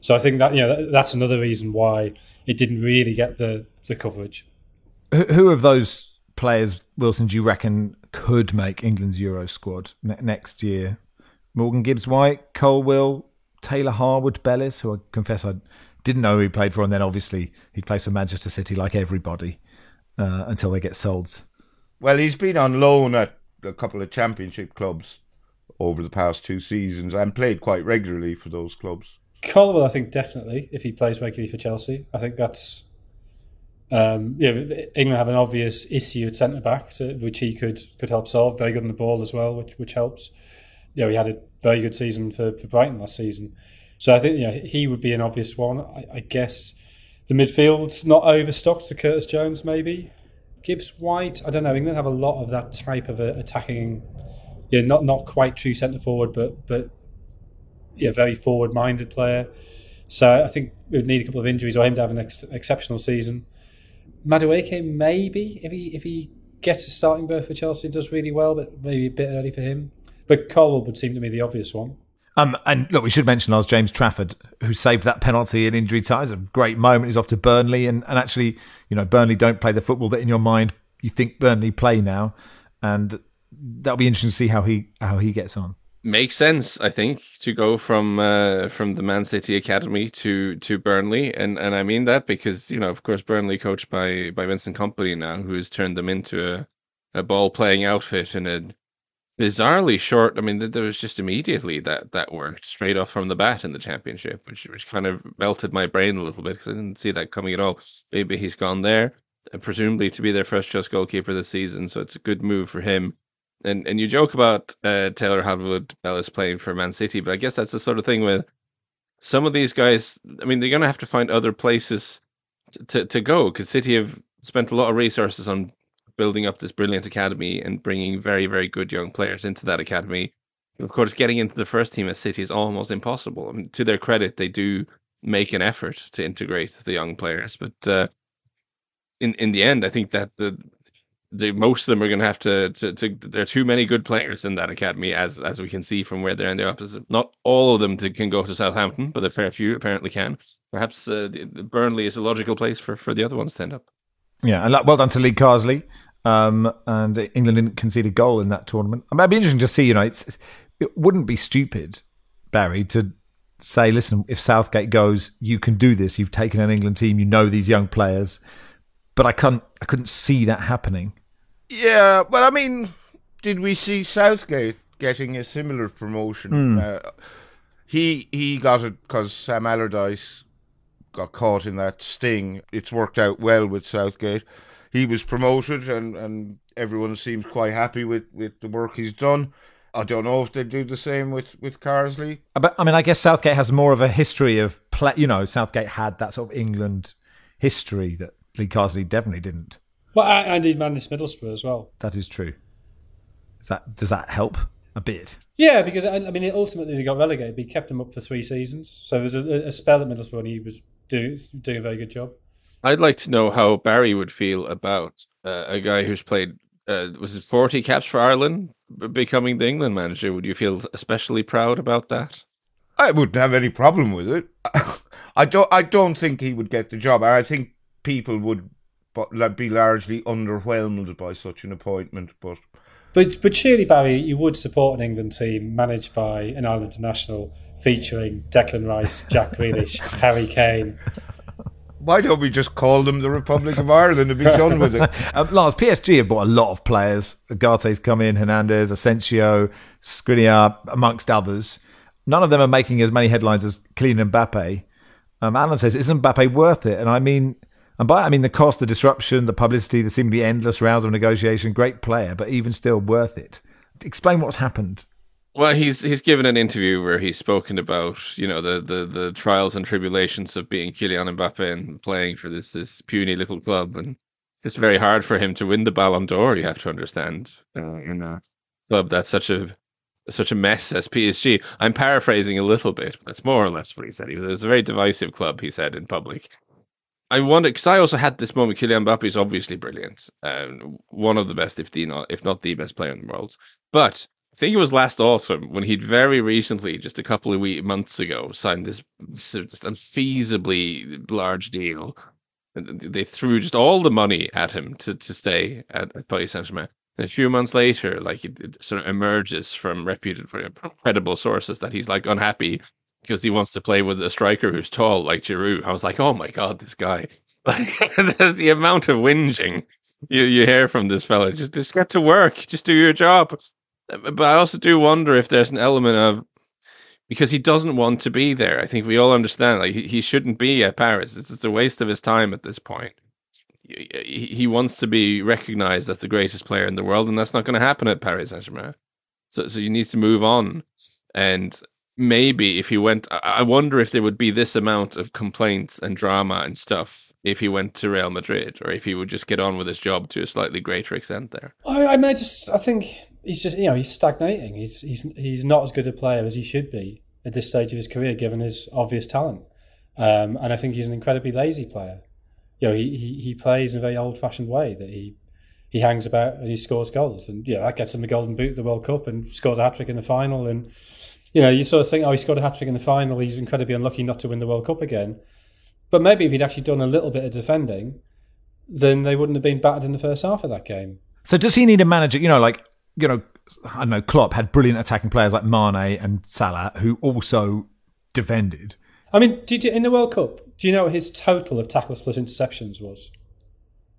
So I think that you know that's another reason why it didn't really get the the coverage. Who of those players, Wilson, do you reckon could make England's Euro squad ne- next year? Morgan Gibbs White, Colwill, Taylor Harwood, Bellis, who I confess I didn't know who he played for, and then obviously he plays for Manchester City like everybody uh, until they get sold. Well, he's been on loan at a couple of championship clubs over the past two seasons and played quite regularly for those clubs. Colwill, I think definitely, if he plays regularly for Chelsea, I think that's. Um, yeah, England have an obvious issue at centre back, so, which he could could help solve. Very good on the ball as well, which which helps. Yeah, he had a very good season for, for Brighton last season. So I think you know, he would be an obvious one. I, I guess the midfield's not overstocked to Curtis Jones, maybe. Gibbs White, I don't know. England have a lot of that type of uh, attacking, yeah, not not quite true centre forward, but but yeah, very forward minded player. So I think we would need a couple of injuries or him to have an ex- exceptional season. Madueke, maybe if he if he gets a starting berth for Chelsea does really well, but maybe a bit early for him. But Colwill seem to be the obvious one. Um, and look, we should mention Oz James Trafford, who saved that penalty in injury time. It's a great moment. He's off to Burnley, and, and actually, you know, Burnley don't play the football that in your mind you think Burnley play now, and that'll be interesting to see how he how he gets on. Makes sense, I think, to go from uh, from the Man City academy to to Burnley, and and I mean that because you know, of course, Burnley coached by by Vincent Kompany now, who has turned them into a a ball playing outfit and a bizarrely short. I mean, there was just immediately that that worked straight off from the bat in the championship, which which kind of melted my brain a little bit because I didn't see that coming at all. Maybe he's gone there, uh, presumably to be their first just goalkeeper this season, so it's a good move for him. And and you joke about uh, Taylor Harwood Bellis playing for Man City, but I guess that's the sort of thing with some of these guys. I mean, they're going to have to find other places to, to go because City have spent a lot of resources on building up this brilliant academy and bringing very, very good young players into that academy. Of course, getting into the first team at City is almost impossible. I mean, to their credit, they do make an effort to integrate the young players, but uh, in in the end, I think that the the most of them are going to have to, to, to there are too many good players in that academy as as we can see from where they're in the opposite. Not all of them can go to Southampton, but a fair few apparently can. Perhaps uh, the, the Burnley is a logical place for, for the other ones to end up. Yeah, and well done to Lee Carsley. Um, and England didn't concede a goal in that tournament. I mean, it'd be interesting to see. You know, it wouldn't be stupid, Barry, to say, listen, if Southgate goes, you can do this. You've taken an England team. You know these young players, but I couldn't. I couldn't see that happening Yeah, well, I mean, did we see Southgate getting a similar promotion? Uh, he he got it because Sam Allardyce got caught in that sting. It's worked out well with Southgate. He was promoted, and, and everyone seems quite happy with, with the work he's done. I don't know if they do the same with with Carsley. But I mean, I guess Southgate has more of a history of play. You know, Southgate had that sort of England history that Lee Carsley definitely didn't. Well, and he managed Middlesbrough as well. That is true. Is that does that help a bit? Yeah, because I I mean, ultimately they got relegated, but he kept them up for three seasons. So there was a, a spell at Middlesbrough, and he was doing doing a very good job. I'd like to know how Barry would feel about uh, a guy who's played uh, was it forty caps for Ireland becoming the England manager. Would you feel especially proud about that? I wouldn't have any problem with it. I don't. I don't think he would get the job. I think people would be largely underwhelmed by such an appointment. But But but surely Barry, you would support an England team managed by an Ireland international featuring Declan Rice, Jack Grealish, Harry Kane. Why don't we just call them the Republic of Ireland and be done with it? Um, Lars, PSG have bought a lot of players. Gate's come in, Hernandez, Asensio, Skriniar, amongst others. None of them are making as many headlines as Kylian Mbappe. Um, Alan says, "Isn't Mbappe worth it?" And I mean, and by I mean the cost, the disruption, the publicity, the seemingly endless rounds of negotiation. Great player, but even still worth it. Explain what's happened. Well, he's he's given an interview where he's spoken about you know the, the, the trials and tribulations of being Kylian Mbappe and playing for this this puny little club, and it's very hard for him to win the Ballon d'Or. You have to understand uh, in a club that's such a such a mess as PSG. I'm paraphrasing a little bit, but it's more or less what he said. He was a very divisive club. He said in public. I wonder because I also had this moment. Kylian Mbappe is obviously brilliant, um, one of the best, if the not if not the best player in the world. But I think it was last autumn when he'd very recently, just a couple of week, months ago, signed this unfeasibly large deal. They threw just all the money at him to, to stay at, at Paris Saint Germain. A few months later, like it, it sort of emerges from reputed, credible sources that he's like unhappy because he wants to play with a striker who's tall like Giroud. I was like, oh my god, this guy! Like, there's the amount of whinging you you hear from this fella. Just just get to work, just do your job. But I also do wonder if there's an element of because he doesn't want to be there. I think we all understand like he, he shouldn't be at Paris. It's, it's a waste of his time at this point. He, he wants to be recognized as the greatest player in the world, and that's not going to happen at Paris Saint Germain. So so you need to move on, and maybe if he went, I wonder if there would be this amount of complaints and drama and stuff if he went to Real Madrid, or if he would just get on with his job to a slightly greater extent there. I, I may just, I think he's just, you know, he's stagnating. He's he's he's not as good a player as he should be at this stage of his career, given his obvious talent. Um, and I think he's an incredibly lazy player. You know, he, he, he plays in a very old fashioned way that he he hangs about and he scores goals, and yeah, that gets him the golden boot at the World Cup and scores a hat trick in the final. And you know, you sort of think, oh, he scored a hat trick in the final. He's incredibly unlucky not to win the World Cup again. But maybe if he'd actually done a little bit of defending, then they wouldn't have been battered in the first half of that game. So does he need a manager? You know, like you know, I know. Klopp had brilliant attacking players like Mane and Salah, who also defended. I mean, did you in the World Cup? Do you know what his total of tackle split interceptions was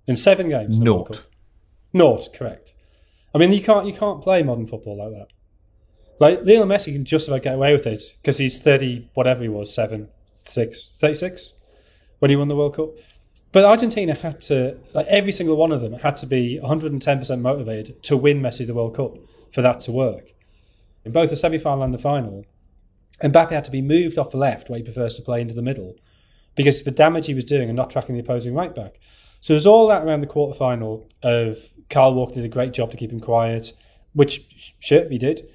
in seven games? Naught. Naught, correct. I mean, you can't you can't play modern football like that. Like Lionel Messi can just about get away with it because he's thirty, whatever he was, seven, six, 36 when he won the World Cup. But Argentina had to, like every single one of them, had to be 110% motivated to win Messi the World Cup for that to work. In both the semi final and the final, Mbappe had to be moved off the left where he prefers to play into the middle because of the damage he was doing and not tracking the opposing right back. So there's all that around the quarter final of Kyle Walker did a great job to keep him quiet, which he did.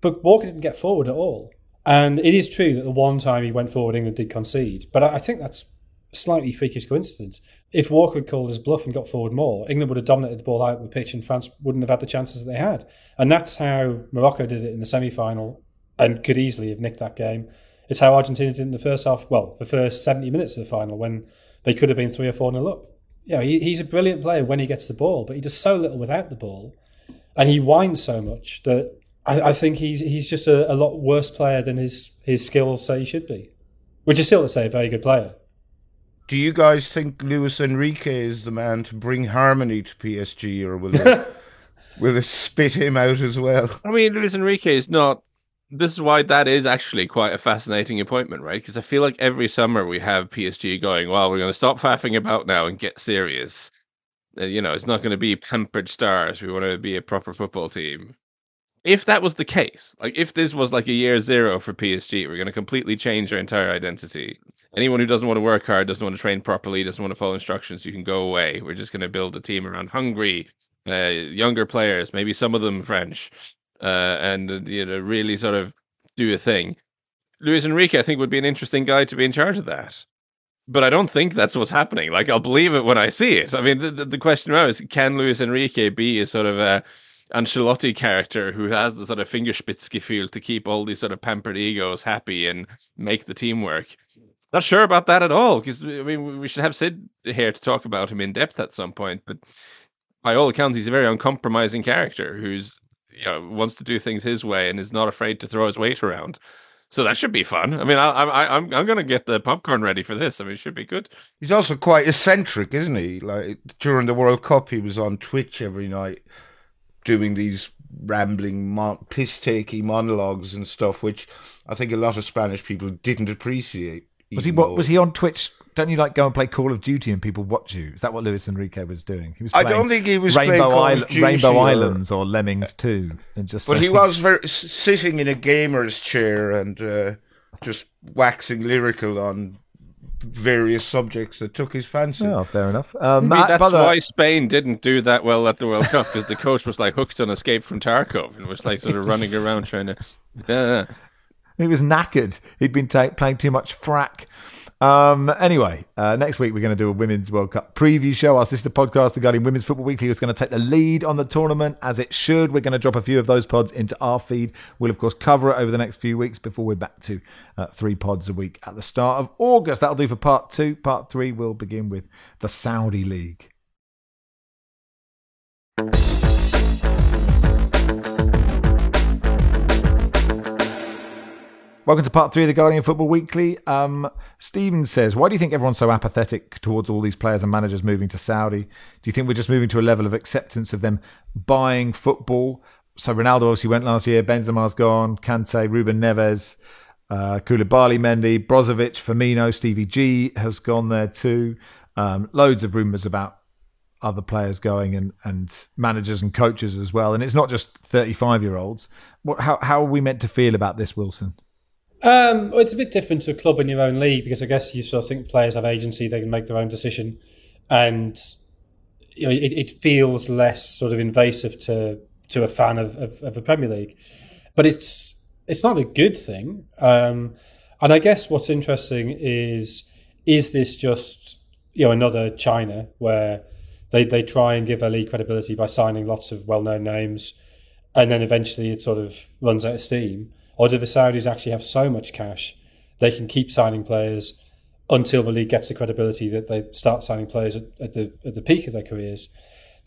But Walker didn't get forward at all. And it is true that the one time he went forward, England did concede. But I think that's slightly freakish coincidence. If Walker had called his bluff and got forward more, England would have dominated the ball out of the pitch and France wouldn't have had the chances that they had. And that's how Morocco did it in the semi final and could easily have nicked that game. It's how Argentina did in the first half, well, the first 70 minutes of the final when they could have been 3 or 4 nil up. You know, he, he's a brilliant player when he gets the ball, but he does so little without the ball. And he whines so much that I, I think he's he's just a, a lot worse player than his, his skills say he should be, which is still to say a very good player. Do you guys think Luis Enrique is the man to bring harmony to PSG, or will they, will they spit him out as well? I mean, Luis Enrique is not. This is why that is actually quite a fascinating appointment, right? Because I feel like every summer we have PSG going, well, we're going to stop faffing about now and get serious. Uh, you know, it's not going to be pampered stars. We want to be a proper football team. If that was the case, like if this was like a year zero for PSG, we're going to completely change our entire identity. Anyone who doesn't want to work hard, doesn't want to train properly, doesn't want to follow instructions, you can go away. We're just going to build a team around hungry, uh, younger players, maybe some of them French, uh, and uh, you know really sort of do a thing. Luis Enrique, I think, would be an interesting guy to be in charge of that but I don't think that's what's happening. Like I'll believe it when I see it. I mean, the, the, the question now is, can Luis Enrique be a sort of a Ancelotti character who has the sort of Fingerspitzengefühl to keep all these sort of pampered egos happy and make the team work? Not sure about that at all. Because I mean, we should have Sid here to talk about him in depth at some point. But by all accounts, he's a very uncompromising character who's you know wants to do things his way and is not afraid to throw his weight around. So that should be fun. I mean, I, I, I'm I'm gonna get the popcorn ready for this. I mean, it should be good. He's also quite eccentric, isn't he? Like during the World Cup, he was on Twitch every night doing these rambling, mon- piss-takey monologues and stuff, which I think a lot of Spanish people didn't appreciate. Was he what? Was he on Twitch? Don't you like go and play Call of Duty and people watch you? Is that what Luis Enrique was doing? He was. I don't think he was Rainbow, Isle- Rainbow or, Islands or Lemmings Two, and just. But he was very sitting in a gamer's chair and uh, just waxing lyrical on various subjects that took his fancy. Oh, fair enough. Um, I mean, that's why Spain didn't do that well at the World Cup because the coach was like hooked on Escape from Tarkov and was like sort of running around trying to. Yeah. He was knackered. He'd been ta- playing too much frack. Um, anyway, uh, next week we're going to do a Women's World Cup preview show. Our sister podcast, The Guardian Women's Football Weekly, is going to take the lead on the tournament as it should. We're going to drop a few of those pods into our feed. We'll, of course, cover it over the next few weeks before we're back to uh, three pods a week at the start of August. That'll do for part two. Part three will begin with the Saudi League. Welcome to part three of the Guardian Football Weekly. Um, Steven says, Why do you think everyone's so apathetic towards all these players and managers moving to Saudi? Do you think we're just moving to a level of acceptance of them buying football? So Ronaldo obviously went last year, Benzema's gone, Kante, Ruben Neves, uh, Koulibaly, Mendy, Brozovic, Firmino, Stevie G has gone there too. Um, loads of rumours about other players going and, and managers and coaches as well. And it's not just 35 year olds. What, how, how are we meant to feel about this, Wilson? Um, well, it's a bit different to a club in your own league because I guess you sort of think players have agency; they can make their own decision, and you know it, it feels less sort of invasive to to a fan of, of, of, the Premier League. But it's it's not a good thing. Um, and I guess what's interesting is is this just you know another China where they they try and give a league credibility by signing lots of well known names, and then eventually it sort of runs out of steam or do the Saudis actually have so much cash they can keep signing players until the league gets the credibility that they start signing players at, at the at the peak of their careers?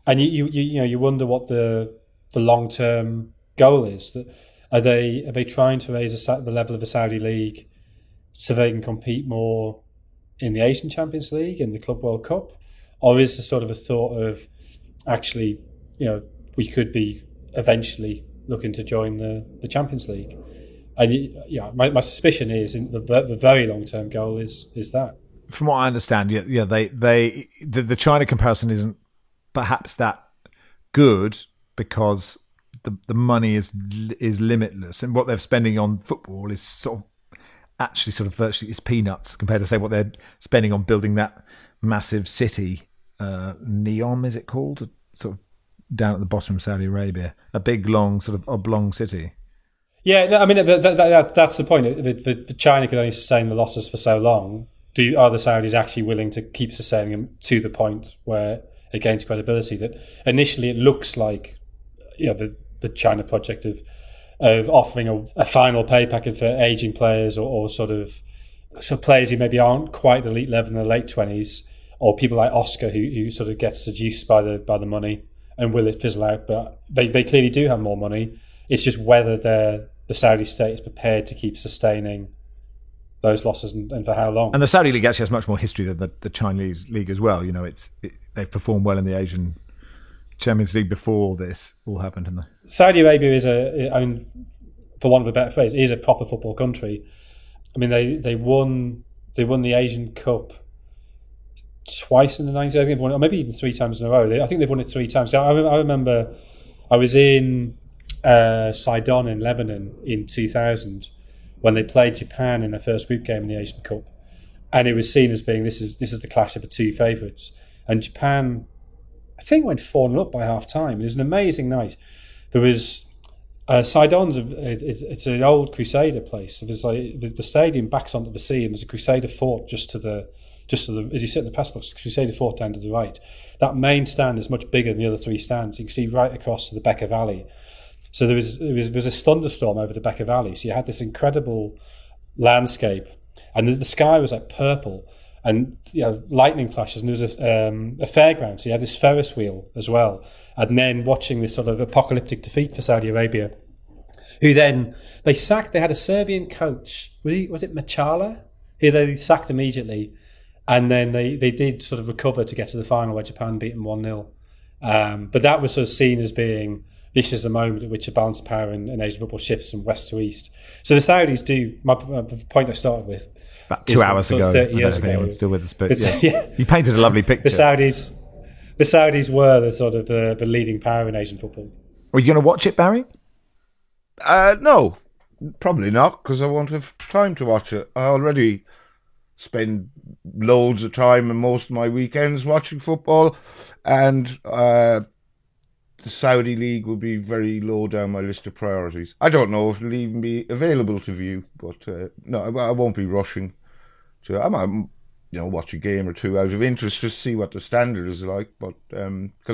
And you, you you know you wonder what the the long term goal is. That are they are they trying to raise a, the level of the Saudi league so they can compete more in the Asian Champions League and the Club World Cup, or is there sort of a thought of actually you know we could be eventually looking to join the, the Champions League? And yeah, my, my suspicion is the, the very long term goal is is that. From what I understand, yeah, yeah, they they the, the China comparison isn't perhaps that good because the the money is is limitless, and what they're spending on football is sort of actually sort of virtually is peanuts compared to say what they're spending on building that massive city, uh, Neom is it called, sort of down at the bottom of Saudi Arabia, a big long sort of oblong city. Yeah, no, I mean that, that, that, that's the point. The, the, China could only sustain the losses for so long. Do are the Saudis actually willing to keep sustaining them to the point where it gains credibility? That initially it looks like you know the the China project of of offering a, a final pay packet for aging players or, or sort of so players who maybe aren't quite elite level in the late twenties, or people like Oscar who, who sort of get seduced by the by the money and will it fizzle out? But they, they clearly do have more money. It's just whether they're the Saudi state is prepared to keep sustaining those losses and, and, for how long. And the Saudi league actually has much more history than the, the Chinese league as well. You know, it's it, they've performed well in the Asian Champions League before this all happened, haven't they? Saudi Arabia is a, I mean, for want of a better phrase, is a proper football country. I mean, they they won they won the Asian Cup twice in the 90s. I think they've won it, or maybe even three times in a row. I think they've won it three times. I, I remember I was in uh, Sidon in Lebanon in 2000 when they played Japan in their first group game in the Asian Cup, and it was seen as being this is this is the clash of the two favourites. And Japan, I think, went four 0 up by half time. It was an amazing night. There was uh, Sidon's it's, an old Crusader place. So there's like the, stadium backs onto the sea, and there's a Crusader fort just to the just to the as you sit in the pass box. Crusader fourth down to the right. That main stand is much bigger than the other three stands. You can see right across to the Bekaa Valley. So there was, there was there was a thunderstorm over the Bekaa Valley. So you had this incredible landscape, and the, the sky was like purple, and you know, lightning flashes. And there was a, um, a fairground, so you had this Ferris wheel as well. And then watching this sort of apocalyptic defeat for Saudi Arabia, who then they sacked. They had a Serbian coach. Was he? Was it Machala? Who they sacked immediately, and then they they did sort of recover to get to the final where Japan beat them one 0 um, But that was sort of seen as being this is the moment at which the balance of power in, in Asian football shifts from west to east. So the Saudis do. My, my point I started with about two hours ago. Thirty years ago, still with us, but yeah. yeah. you painted a lovely picture. The Saudis, the Saudis were the sort of the, the leading power in Asian football. Are you going to watch it, Barry? Uh, no, probably not, because I won't have time to watch it. I already spend loads of time and most of my weekends watching football, and uh, the Saudi League will be very low down my list of priorities. I don't know if it'll even be available to view, but uh, no, I, won't be rushing to. I might, you know, watch a game or two out of interest just to see what the standard is like, but because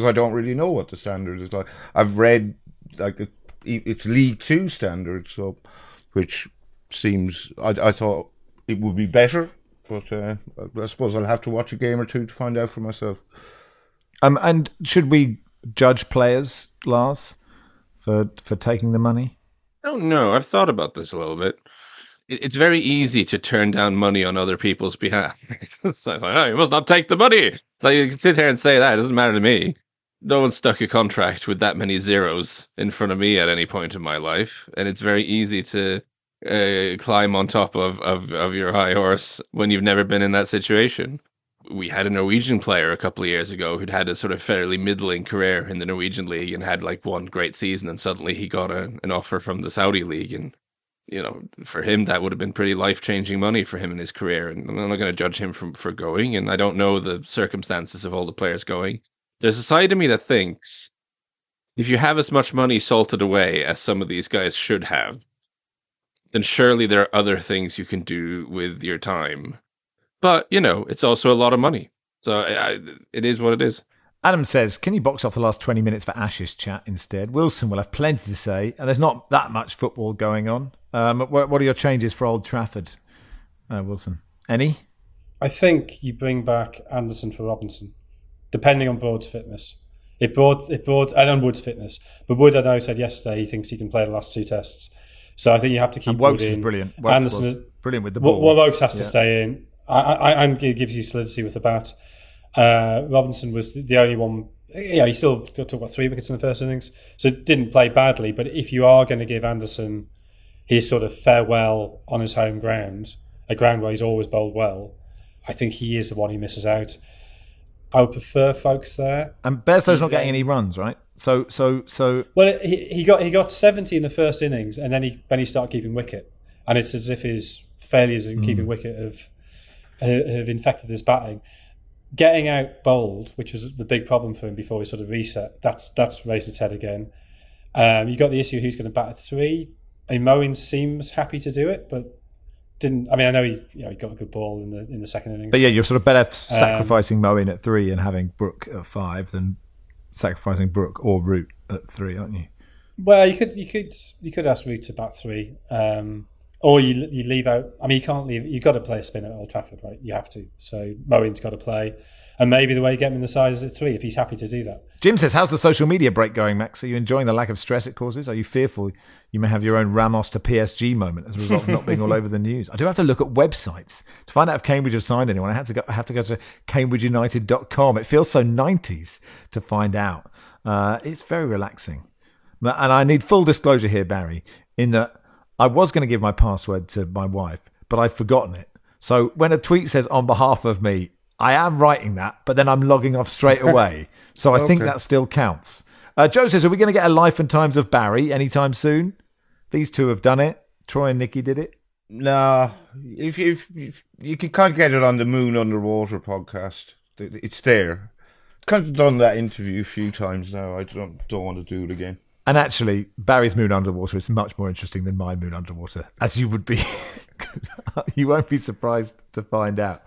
um, I don't really know what the standard is like. I've read like it's League Two standard, so which seems I, I thought it would be better, but uh, I suppose I'll have to watch a game or two to find out for myself. Um, and should we judge players, Lars, for for taking the money? I don't know. I've thought about this a little bit. It's very easy to turn down money on other people's behalf. it's like, oh, you must not take the money. So you can sit here and say that. It doesn't matter to me. No one stuck a contract with that many zeros in front of me at any point in my life. And it's very easy to uh, climb on top of, of, of your high horse when you've never been in that situation we had a Norwegian player a couple of years ago who'd had a sort of fairly middling career in the Norwegian league and had like one great season, and suddenly he got a, an offer from the Saudi league, and you know, for him that would have been pretty life changing money for him in his career. And I'm not going to judge him from for going, and I don't know the circumstances of all the players going. There's a side of me that thinks if you have as much money salted away as some of these guys should have, then surely there are other things you can do with your time but you know, it's also a lot of money, so I, it is what it is. Adam says, "Can you box off the last twenty minutes for Ashes chat instead?" Wilson will have plenty to say, and there's not that much football going on. Um, what, what, are your changes for Old Trafford, uh, Wilson? Any? I think you bring back Anderson for Robinson, depending on Broad's fitness. It brought it brought and on Wood's fitness, but Wood, I know, said yesterday he thinks he can play the last two tests. So I think you have to keep and Wood in. brilliant. Woke Anderson is brilliant with the ball. Well, Woakes has yeah. to stay in. I, I, I gives you solidity with the bat. Uh, Robinson was the only one. Yeah, he still took about three wickets in the first innings, so didn't play badly. But if you are going to give Anderson his sort of farewell on his home ground, a ground where he's always bowled well, I think he is the one who misses out. I would prefer folks there. And Bairstow's not getting any runs, right? So, so, so. Well, he, he got he got seventy in the first innings, and then he then he started keeping wicket, and it's as if his failures in mm. keeping wicket have have infected his batting. Getting out bowled, which was the big problem for him before he sort of reset, that's that's raised its head again. Um, you got the issue who's going to bat at three. I mean, Moeen seems happy to do it, but didn't. I mean, I know he you know, he got a good ball in the in the second innings. But yeah, you're sort of better um, sacrificing um, Moeen at three and having Brook at five than sacrificing Brook or Root at three, aren't you? Well, you could you could you could ask Root to bat three. Um, or you you leave out. I mean, you can't leave. You've got to play a spin at Old Trafford, right? You have to. So Moeen's got to play, and maybe the way you get him in the side is at three if he's happy to do that. Jim says, "How's the social media break going, Max? Are you enjoying the lack of stress it causes? Are you fearful you may have your own Ramos to PSG moment as a result of not being all over the news? I do have to look at websites to find out if Cambridge have signed anyone. I had to go. I have to go to CambridgeUnited.com. It feels so nineties to find out. Uh, it's very relaxing, and I need full disclosure here, Barry, in that." I was going to give my password to my wife, but I've forgotten it. So when a tweet says on behalf of me, I am writing that, but then I'm logging off straight away. So I okay. think that still counts. Uh, Joe says, Are we going to get a life and times of Barry anytime soon? These two have done it. Troy and Nicky did it. No, if, if, if you can't get it on the Moon Underwater podcast, it's there. Kind of done that interview a few times now. I don't don't want to do it again. And actually, Barry's Moon Underwater is much more interesting than my Moon Underwater, as you would be. you won't be surprised to find out.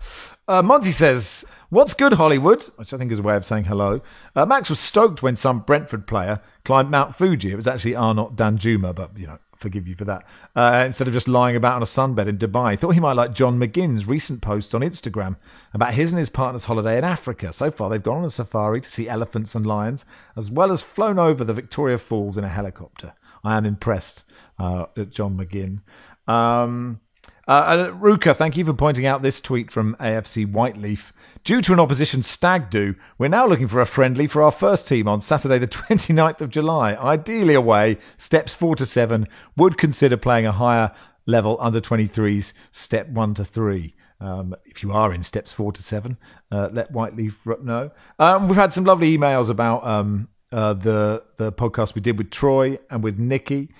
Uh, Monty says, What's good, Hollywood? Which I think is a way of saying hello. Uh, Max was stoked when some Brentford player climbed Mount Fuji. It was actually Arnaut Danjuma, but, you know, forgive you for that. Uh, instead of just lying about on a sunbed in Dubai, thought he might like John McGinn's recent post on Instagram about his and his partner's holiday in Africa. So far, they've gone on a safari to see elephants and lions, as well as flown over the Victoria Falls in a helicopter. I am impressed uh, at John McGinn. Um, uh, Ruka, thank you for pointing out this tweet from AFC Whyteleafe. Due to an opposition stag do, we're now looking for a friendly for our first team on Saturday, the 29th of July. Ideally away, steps four to seven. Would consider playing a higher level under 23s, step one to three. Um, if you are in steps four to seven, uh, let Whyteleafe know. Um, we've had some lovely emails about um, uh, the the podcast we did with Troy and with Nicky.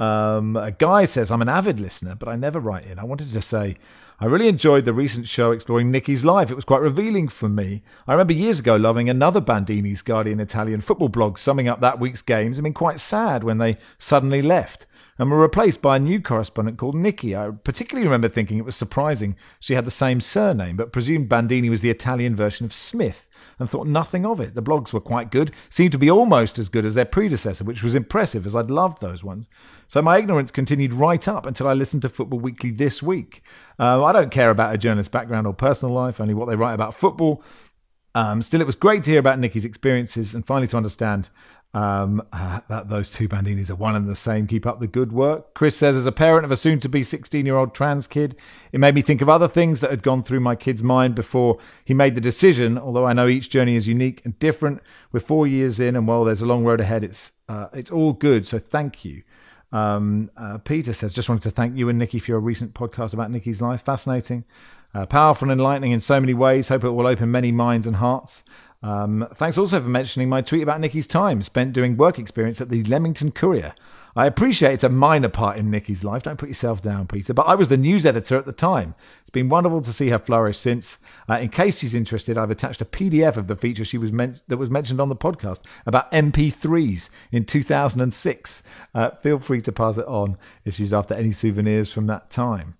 Um, a guy says, I'm an avid listener, but I never write in. I wanted to say, I really enjoyed the recent show exploring Nicky's life. It was quite revealing for me. I remember years ago loving another Bandini's Guardian Italian football blog summing up that week's games and being quite sad when they suddenly left and were replaced by a new correspondent called Nicky. I particularly remember thinking it was surprising she had the same surname, but presumed Bandini was the Italian version of Smith and thought nothing of it. The blogs were quite good, seemed to be almost as good as their predecessor, which was impressive as I'd loved those ones. So my ignorance continued right up until I listened to Football Weekly this week. Uh, I don't care about a journalist's background or personal life, only what they write about football. Um, still, it was great to hear about Nicky's experiences and finally to understand um, uh, that those two Bandinis are one and the same. Keep up the good work. Chris says, as a parent of a soon to be 16 year old trans kid, it made me think of other things that had gone through my kid's mind before he made the decision. Although I know each journey is unique and different. We're four years in, and while there's a long road ahead, it's uh, it's all good. So thank you. Um, uh, Peter says, just wanted to thank you and Nicky for your recent podcast about Nicky's life. Fascinating, uh, powerful, and enlightening in so many ways. Hope it will open many minds and hearts. Um, thanks also for mentioning my tweet about Nicky's time spent doing work experience at the Leamington Courier. I appreciate it's a minor part in Nicky's life. Don't put yourself down, Peter. But I was the news editor at the time. It's been wonderful to see her flourish since. Uh, in case she's interested, I've attached a PDF of the feature she was men- that was mentioned on the podcast about MP3s in 2006. Uh, feel free to pass it on if she's after any souvenirs from that time.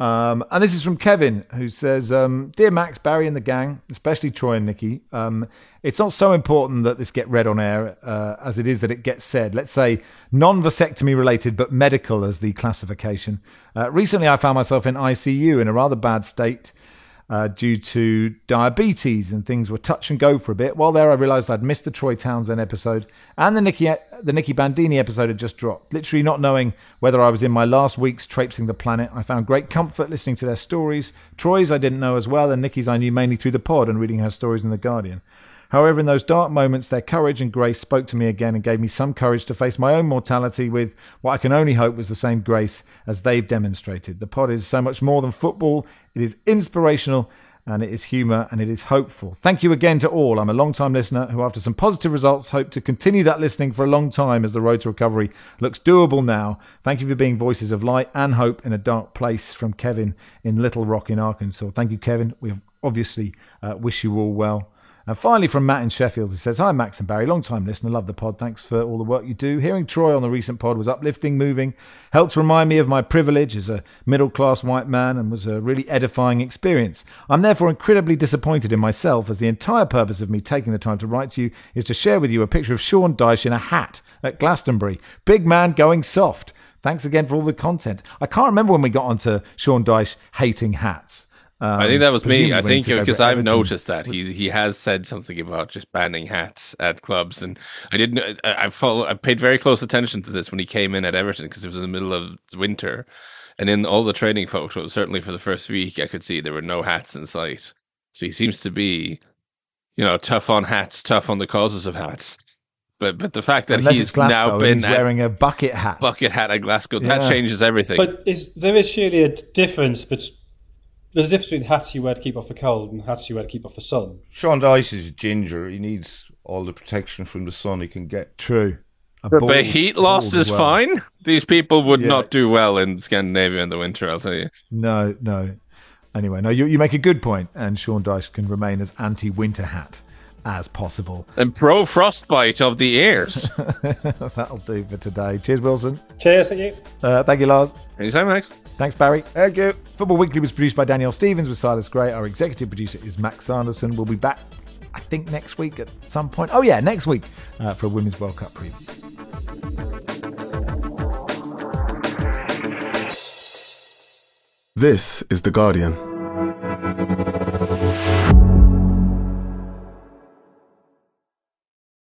Um, and this is from Kevin, who says, um, Dear Max, Barry, and the gang, especially Troy and Nicky, um, it's not so important that this get read on air uh, as it is that it gets said. Let's say non vasectomy related, but medical as the classification. Uh, recently, I found myself in ICU in a rather bad state uh, due to diabetes, and things were touch and go for a bit. While there, I realised I'd missed the Troy Townsend episode and the Nicky the Nicky Bandini episode had just dropped. Literally not knowing whether I was in my last weeks traipsing the planet, I found great comfort listening to their stories. Troy's I didn't know as well, and Nicky's I knew mainly through the pod and reading her stories in the Guardian. However, in those dark moments, their courage and grace spoke to me again and gave me some courage to face my own mortality with what I can only hope was the same grace as they've demonstrated. The pod is so much more than football, it is inspirational and it is humour and it is hopeful. Thank you again to all. I'm a long time listener who, after some positive results, hope to continue that listening for a long time as the road to recovery looks doable now. Thank you for being voices of light and hope in a dark place from Kevin in Little Rock in Arkansas. Thank you, Kevin. We obviously uh, wish you all well. And finally, from Matt in Sheffield, who says, Hi, Max and Barry, long time listener, love the pod. Thanks for all the work you do. Hearing Troy on the recent pod was uplifting, moving, helped remind me of my privilege as a middle class white man, and was a really edifying experience. I'm therefore incredibly disappointed in myself, as the entire purpose of me taking the time to write to you is to share with you a picture of Sean Dyche in a hat at Glastonbury. Big man going soft. Thanks again for all the content. I can't remember when we got onto Sean Dyche hating hats. Um, I think that was me. I think because I've Everton. noticed that he he has said something about just banning hats at clubs, and I didn't. I, I follow. I paid very close attention to this when he came in at Everton because it was in the middle of winter, and in all the training photos, certainly for the first week, I could see there were no hats in sight. So he seems to be, you know, tough on hats, tough on the causes of hats. But but the fact that Unless he's Glasgow now been he's wearing a bucket hat. bucket hat at Glasgow, Yeah. that changes everything. But is there is surely a difference, but there's a difference between hats you wear to keep off the cold and hats you wear to keep off the sun. Sean Dyche is a ginger. He needs all the protection from the sun he can get. True. A But heat loss is well. fine. These people would Yeah. not do well in Scandinavia in the winter. I'll tell you. No, no. Anyway, no, you, you make a good point, and Sean Dyche can remain as anti winter hat as possible. And pro frostbite of the ears. That'll do for today. Cheers, Wilson. Cheers, thank you. Uh, thank you, Lars. Anytime, Max. Thanks, Barry. Thank you. Football Weekly was produced by Danielle Stevens with Silas Gray. Our executive producer is Max Sanderson. We'll be back, I think, next week at some point. Oh, yeah, next week uh, for a Women's World Cup preview. This is The Guardian.